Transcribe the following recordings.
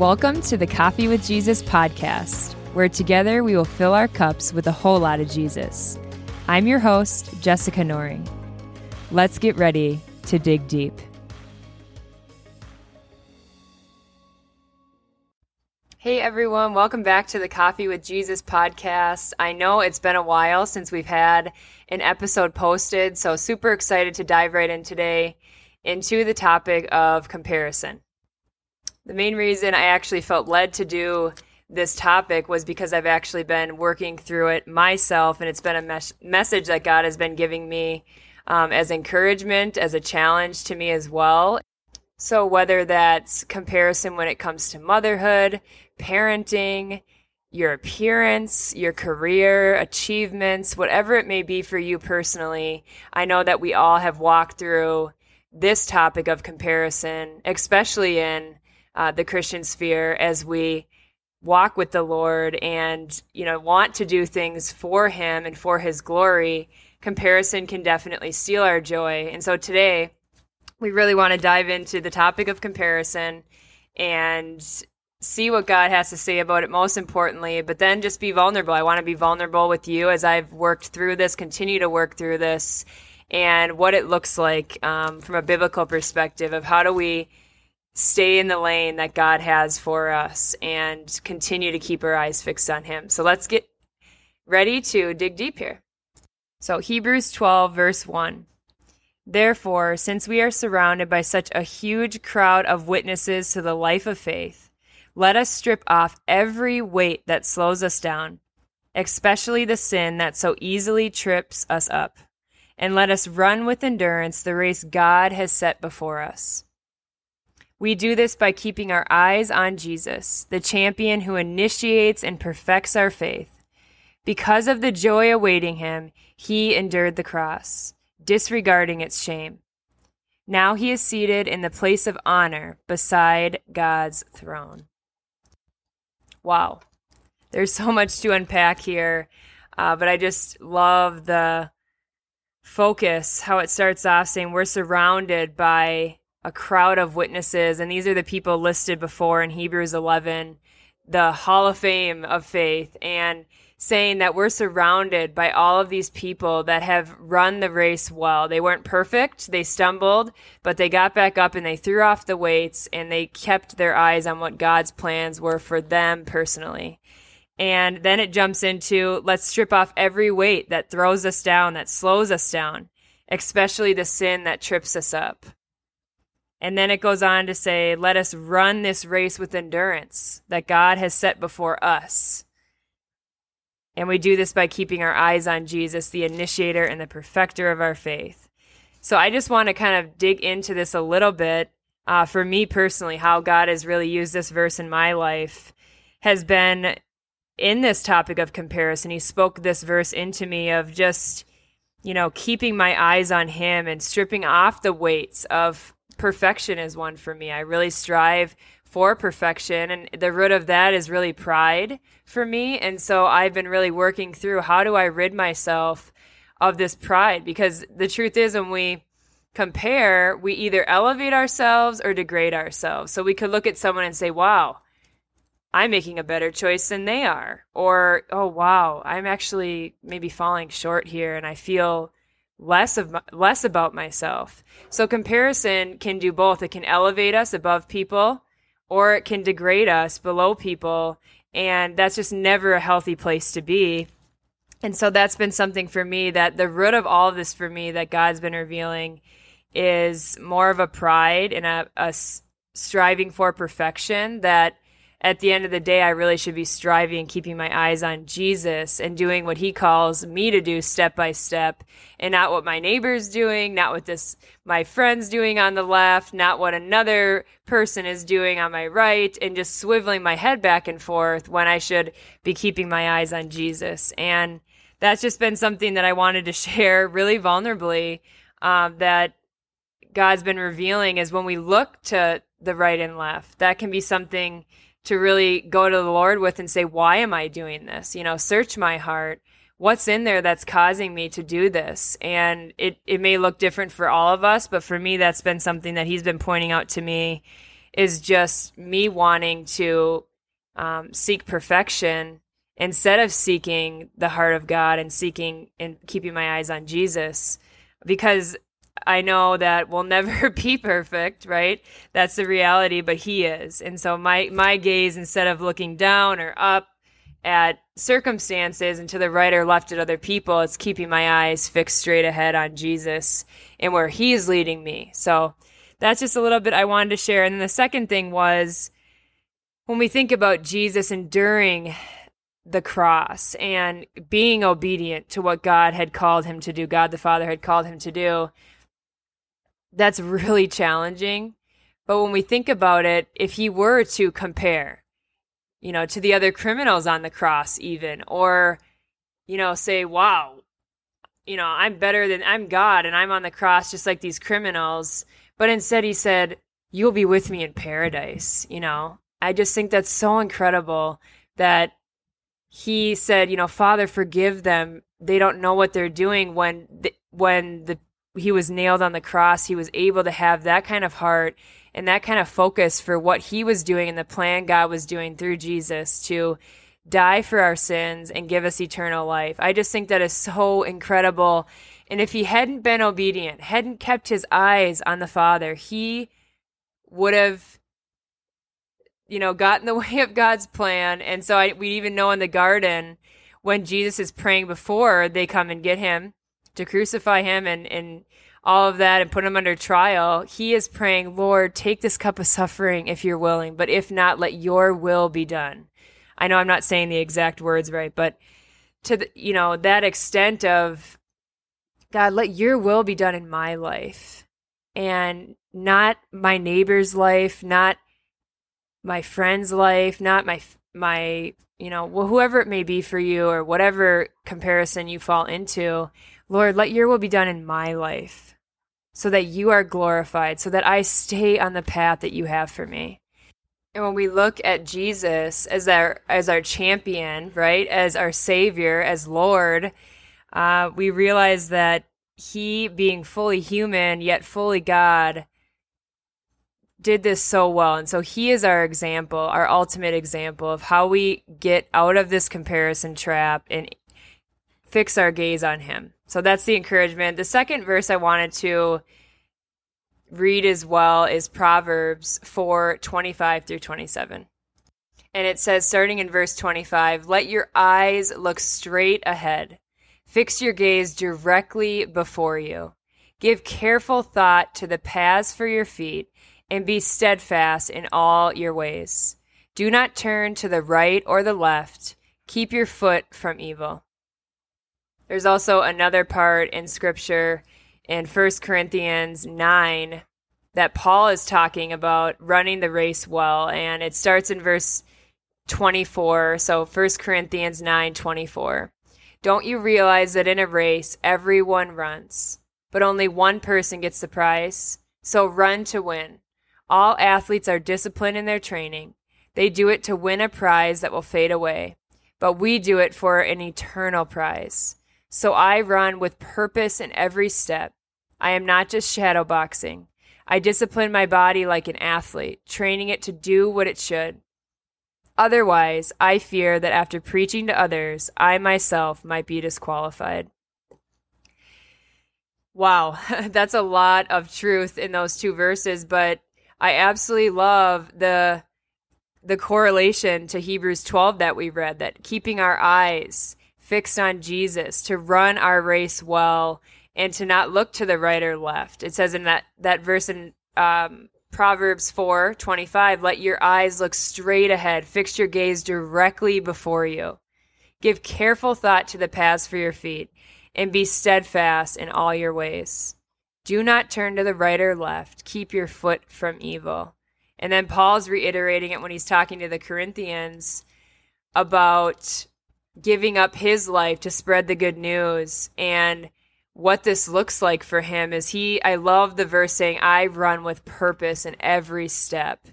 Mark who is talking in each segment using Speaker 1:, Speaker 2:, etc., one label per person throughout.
Speaker 1: Welcome to the Coffee with Jesus podcast, where together we will fill our cups with a whole lot of Jesus. I'm your host, Jessica Noring. Let's get ready to dig deep. Hey everyone, welcome back to the Coffee with Jesus podcast. I know it's been a while since we've had an episode posted, so super excited to dive right in today into the topic of comparison. The main reason I actually felt led to do this topic was because I've actually been working through it myself, and it's been a mes- message that God has been giving me um, as encouragement, as a challenge to me as well. So, whether that's comparison when it comes to motherhood, parenting, your appearance, your career, achievements, whatever it may be for you personally, I know that we all have walked through this topic of comparison, especially in uh, the Christian sphere as we walk with the Lord and you know want to do things for Him and for His glory. Comparison can definitely steal our joy, and so today we really want to dive into the topic of comparison and see what God has to say about it most importantly, but then just be vulnerable. I want to be vulnerable with you as I've worked through this, continue to work through this, and what it looks like um, from a biblical perspective of how do we stay in the lane that God has for us and continue to keep our eyes fixed on Him. So let's get ready to dig deep here. So, Hebrews 12, verse 1. Therefore, since we are surrounded by such a huge crowd of witnesses to the life of faith, let us strip off every weight that slows us down, especially the sin that so easily trips us up, and let us run with endurance the race God has set before us. We do this by keeping our eyes on Jesus, the champion who initiates and perfects our faith. Because of the joy awaiting him, he endured the cross, disregarding its shame. Now he is seated in the place of honor beside God's throne. Wow. There's so much to unpack here, uh, but I just love the focus, how it starts off saying we're surrounded by a crowd of witnesses, and these are the people listed before in Hebrews 11, the Hall of Fame of faith, and saying that we're surrounded by all of these people that have run the race well. They weren't perfect, they stumbled, but they got back up and they threw off the weights and they kept their eyes on what God's plans were for them personally. And then it jumps into let's strip off every weight that throws us down, that slows us down, especially the sin that trips us up. And then it goes on to say, let us run this race with endurance that God has set before us. And we do this by keeping our eyes on Jesus, the initiator and the perfecter of our faith. So I just want to kind of dig into this a little bit. Uh, for me personally, how God has really used this verse in my life has been in this topic of comparison. He spoke this verse into me of just, you know, keeping my eyes on Him and stripping off the weights of perfection is one for me. I really strive for perfection and the root of that is really pride for me and so I've been really working through how do I rid myself of this pride because the truth is when we compare we either elevate ourselves or degrade ourselves. So we could look at someone and say, "Wow, I'm making a better choice than they are." Or, "Oh wow, I'm actually maybe falling short here and I feel less of less about myself. So comparison can do both. It can elevate us above people or it can degrade us below people and that's just never a healthy place to be. And so that's been something for me that the root of all of this for me that God's been revealing is more of a pride and a, a striving for perfection that at the end of the day, I really should be striving and keeping my eyes on Jesus and doing what he calls me to do step by step and not what my neighbor's doing, not what this, my friend's doing on the left, not what another person is doing on my right and just swiveling my head back and forth when I should be keeping my eyes on Jesus. And that's just been something that I wanted to share really vulnerably, um, that God's been revealing is when we look to the right and left, that can be something to really go to the Lord with and say, why am I doing this? You know, search my heart. What's in there that's causing me to do this? And it, it may look different for all of us, but for me, that's been something that he's been pointing out to me is just me wanting to um, seek perfection instead of seeking the heart of God and seeking and keeping my eyes on Jesus because I know that we'll never be perfect, right? That's the reality, but he is. And so my my gaze instead of looking down or up at circumstances and to the right or left at other people, it's keeping my eyes fixed straight ahead on Jesus and where he is leading me. So that's just a little bit I wanted to share. And then the second thing was when we think about Jesus enduring the cross and being obedient to what God had called him to do, God the Father had called him to do, that's really challenging. But when we think about it, if he were to compare, you know, to the other criminals on the cross, even, or, you know, say, wow, you know, I'm better than I'm God and I'm on the cross just like these criminals. But instead, he said, You'll be with me in paradise. You know, I just think that's so incredible that he said, you know, Father, forgive them. They don't know what they're doing. When the, when the he was nailed on the cross, he was able to have that kind of heart and that kind of focus for what he was doing and the plan God was doing through Jesus to die for our sins and give us eternal life. I just think that is so incredible. And if he hadn't been obedient, hadn't kept his eyes on the Father, he would have you know, got in the way of God's plan. And so I, we even know in the garden when Jesus is praying before they come and get him to crucify him and, and all of that and put him under trial, he is praying, Lord, take this cup of suffering if you're willing, but if not, let your will be done. I know I'm not saying the exact words right, but to the, you know, that extent of God, let your will be done in my life and not my neighbor's life, not my friend's life, not my my you know well, whoever it may be for you or whatever comparison you fall into. Lord, let your will be done in my life, so that you are glorified, so that I stay on the path that you have for me. And when we look at Jesus as our as our champion, right, as our Savior, as Lord, uh, we realize that He, being fully human yet fully God, did this so well. And so he is our example, our ultimate example of how we get out of this comparison trap and fix our gaze on him. So that's the encouragement. The second verse I wanted to read as well is Proverbs 4 25 through 27. And it says, starting in verse 25, let your eyes look straight ahead. Fix your gaze directly before you. Give careful thought to the paths for your feet and be steadfast in all your ways. Do not turn to the right or the left. Keep your foot from evil. There's also another part in scripture in 1 Corinthians 9 that Paul is talking about running the race well and it starts in verse 24. So 1 Corinthians 9 24. Don't you realize that in a race everyone runs, but only one person gets the prize? So run to win. All athletes are disciplined in their training. They do it to win a prize that will fade away, but we do it for an eternal prize. So I run with purpose in every step. I am not just shadowboxing. I discipline my body like an athlete, training it to do what it should. Otherwise, I fear that after preaching to others, I myself might be disqualified. Wow, that's a lot of truth in those two verses, but I absolutely love the the correlation to Hebrews 12 that we read that keeping our eyes fixed on Jesus to run our race well and to not look to the right or left. It says in that that verse in um, Proverbs 4 25, let your eyes look straight ahead, fix your gaze directly before you. Give careful thought to the paths for your feet, and be steadfast in all your ways. Do not turn to the right or left. Keep your foot from evil. And then Paul's reiterating it when he's talking to the Corinthians about giving up his life to spread the good news and what this looks like for him is he I love the verse saying I run with purpose in every step.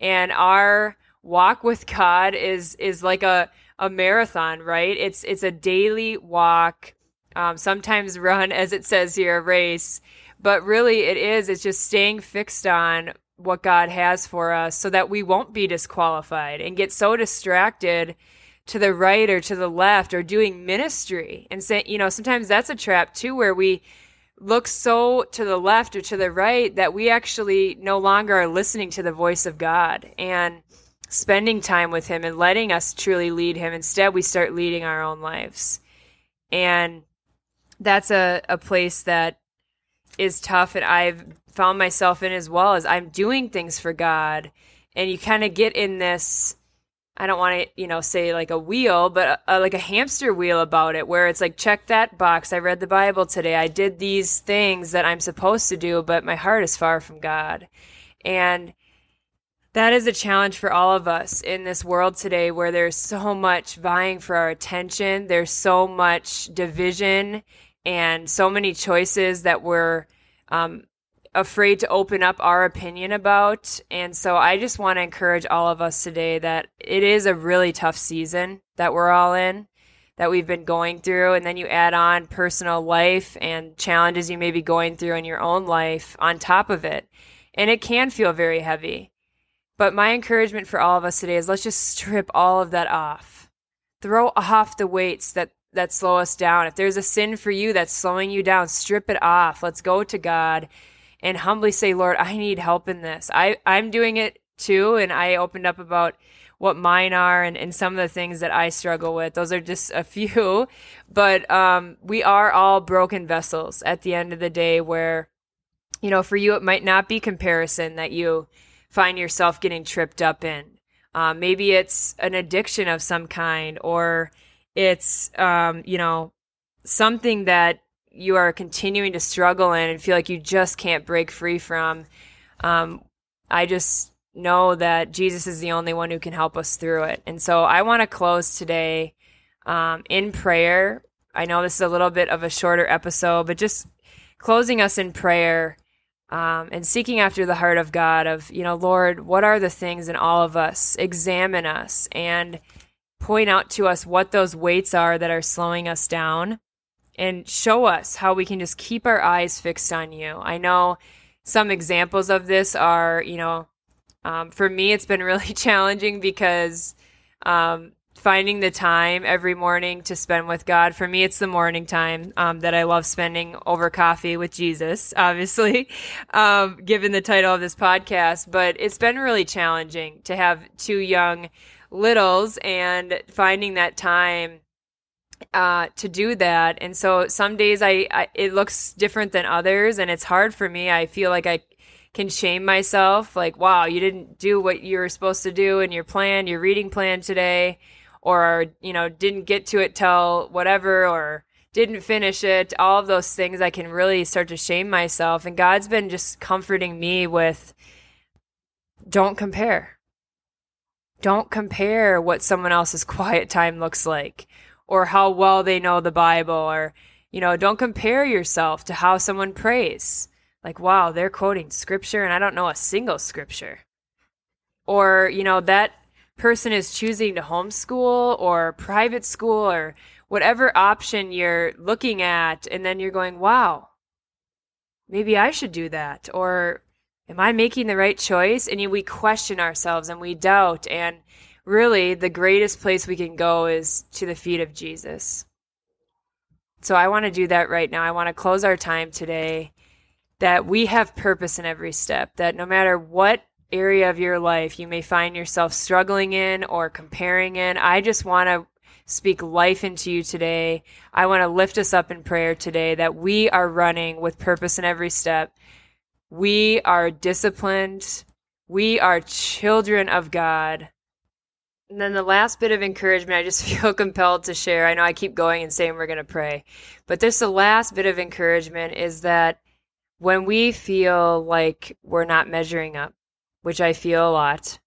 Speaker 1: And our walk with God is is like a a marathon, right? It's it's a daily walk, um, sometimes run as it says here, a race but really it is it's just staying fixed on what God has for us so that we won't be disqualified and get so distracted to the right or to the left or doing ministry. And say you know sometimes that's a trap too where we look so to the left or to the right that we actually no longer are listening to the voice of God and spending time with him and letting us truly lead him. Instead we start leading our own lives. And that's a, a place that is tough and I've found myself in as well as I'm doing things for God. And you kind of get in this I don't want to, you know, say like a wheel, but a, a, like a hamster wheel about it where it's like check that box. I read the Bible today. I did these things that I'm supposed to do, but my heart is far from God. And that is a challenge for all of us in this world today where there's so much vying for our attention. There's so much division and so many choices that we're um, afraid to open up our opinion about. And so I just want to encourage all of us today that it is a really tough season that we're all in, that we've been going through. And then you add on personal life and challenges you may be going through in your own life on top of it. And it can feel very heavy. But my encouragement for all of us today is let's just strip all of that off. Throw off the weights that that slow us down. If there's a sin for you that's slowing you down, strip it off. Let's go to God and humbly say, Lord, I need help in this. I, I'm doing it too. And I opened up about what mine are and, and some of the things that I struggle with. Those are just a few, but um, we are all broken vessels at the end of the day where, you know, for you, it might not be comparison that you find yourself getting tripped up in. Uh, maybe it's an addiction of some kind or it's um, you know something that you are continuing to struggle in and feel like you just can't break free from um, i just know that jesus is the only one who can help us through it. And so i want to close today um, in prayer. I know this is a little bit of a shorter episode but just closing us in prayer um, and seeking after the heart of god of you know lord what are the things in all of us? Examine us and point out to us what those weights are that are slowing us down and show us how we can just keep our eyes fixed on you. I know some examples of this are, you know, um, for me, it's been really challenging because um, finding the time every morning to spend with God. For me, it's the morning time um, that I love spending over coffee with Jesus, obviously, um, given the title of this podcast. But it's been really challenging to have two young littles and finding that time uh, to do that. And so some days I, I, it looks different than others, and it's hard for me. I feel like I can shame myself, like, wow, you didn't do what you were supposed to do in your plan, your reading plan today, or you know, didn't get to it till whatever, or didn't finish it. All of those things, I can really start to shame myself. And God's been just comforting me with, don't compare don't compare what someone else's quiet time looks like or how well they know the Bible or, you know, don't compare yourself to how someone prays. Like, wow, they're quoting scripture and I don't know a single scripture. Or, you know, that person is choosing to homeschool or private school or whatever option you're looking at. And then you're going, wow, maybe I should do that. Or am I making the right choice? And we question ourselves and we doubt. And really, the greatest place we can go is to the feet of Jesus. So I want to do that right now. I want to close our time today that we have purpose in every step, that no matter what area of your life you may find yourself struggling in or comparing in, I just want to speak life into you today. I want to lift us up in prayer today that we are running with purpose in every step we are disciplined. We are children of God. And then the last bit of encouragement I just feel compelled to share. I know I keep going and saying we're going to pray, but this the last bit of encouragement is that when we feel like we're not measuring up, which I feel a lot,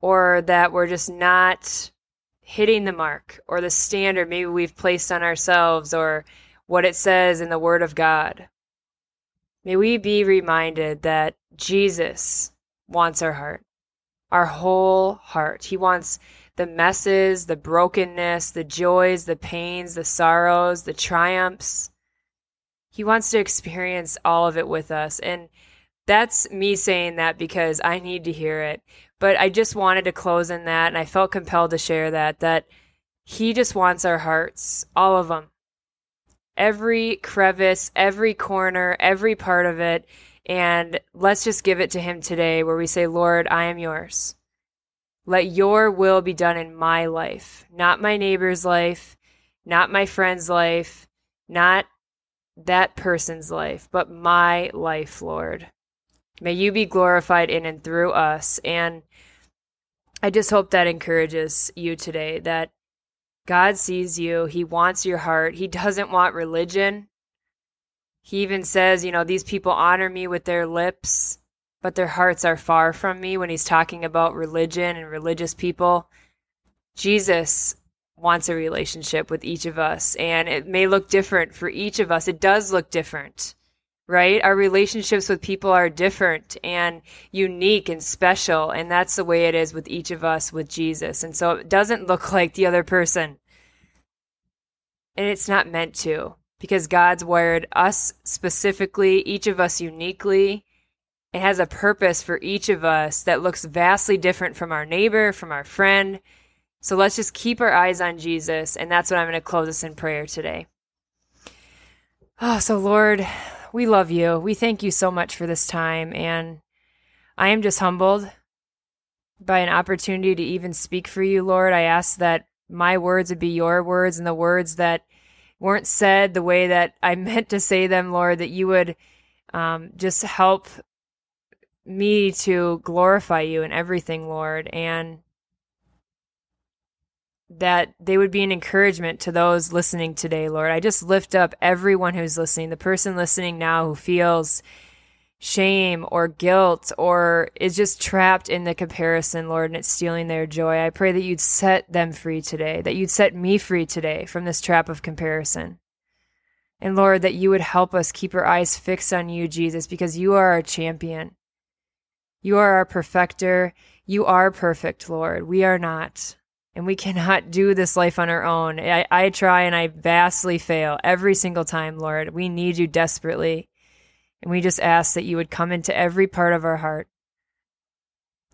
Speaker 1: or that we're just not hitting the mark or the standard maybe we've placed on ourselves or what it says in the Word of God, May we be reminded that Jesus wants our heart, our whole heart. He wants the messes, the brokenness, the joys, the pains, the sorrows, the triumphs. He wants to experience all of it with us. And that's me saying that because I need to hear it. But I just wanted to close in that, and I felt compelled to share that, that He just wants our hearts, all of them. Every crevice, every corner, every part of it. And let's just give it to Him today where we say, Lord, I am yours. Let your will be done in my life, not my neighbor's life, not my friend's life, not that person's life, but my life, Lord. May you be glorified in and through us. And I just hope that encourages you today that God sees you. He wants your heart. He doesn't want religion. He even says, you know, these people honor me with their lips, but their hearts are far from me when he's talking about religion and religious people. Jesus wants a relationship with each of us, and it may look different for each of us. It does look different, right? Our relationships with people are different and unique and special, and that's the way it is with each of us with Jesus. And so it doesn't look like the other person. And it's not meant to because God's wired us specifically, each of us uniquely. It has a purpose for each of us that looks vastly different from our neighbor, from our friend, so let's just keep our eyes on Jesus. And that's what I'm going to close us in prayer today. Oh, so Lord, we love you. We thank you so much for this time. And I am just humbled by an opportunity to even speak for you, Lord. I ask that my words would be your words and the words that weren't said the way that I meant to say them, Lord, that you would um, just help me to glorify you in everything, Lord. And that they would be an encouragement to those listening today, Lord. I just lift up everyone who's listening, the person listening now who feels shame or guilt or is just trapped in the comparison, Lord, and it's stealing their joy. I pray that you'd set them free today, that you'd set me free today from this trap of comparison. And Lord, that you would help us keep our eyes fixed on you, Jesus, because you are our champion. You are our perfecter. You are perfect, Lord. We are not and we cannot do this life on our own. I, I try and I vastly fail every single time, Lord. We need you desperately. And we just ask that you would come into every part of our heart.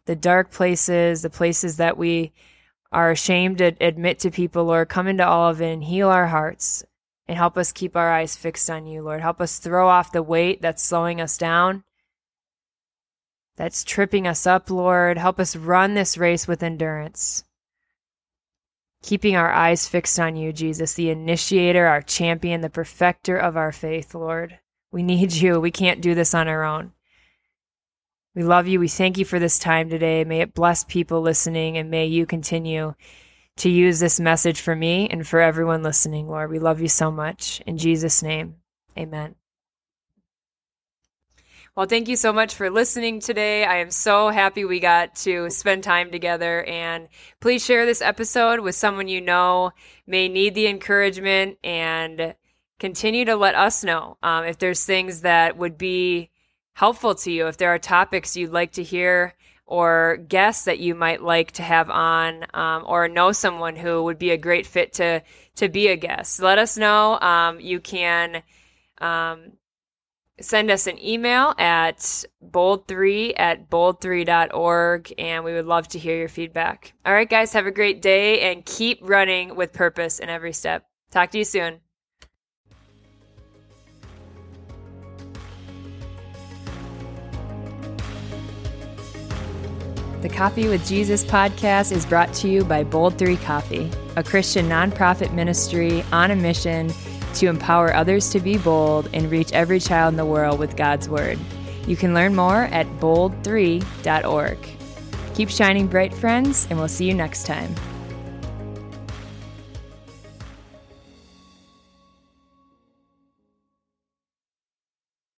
Speaker 1: The dark places, the places that we are ashamed to admit to people, Lord, come into all of it and heal our hearts and help us keep our eyes fixed on you, Lord. Help us throw off the weight that's slowing us down, that's tripping us up, Lord. Help us run this race with endurance keeping our eyes fixed on you, Jesus, the initiator, our champion, the perfecter of our faith, Lord. We need you. We can't do this on our own. We love you. We thank you for this time today. May it bless people listening, and may you continue to use this message for me and for everyone listening, Lord. We love you so much. In Jesus' name, amen. Well, thank you so much for listening today. I am so happy we got to spend time together. And please share this episode with someone you know may need the encouragement and continue to let us know um, if there's things that would be helpful to you, if there are topics you'd like to hear or guests that you might like to have on um, or know someone who would be a great fit to to be a guest let us know um, you can um, send us an email at bold3 at bold3.org and we would love to hear your feedback. All right, guys, have a great day and keep running with purpose in every step. Talk to you soon. The Coffee with Jesus podcast is brought to you by Bold 3 Coffee, a Christian nonprofit ministry on a mission to empower others to be bold and reach every child in the world with God's Word. You can learn more at bold3.org. Keep shining bright, friends, and we'll see you next time.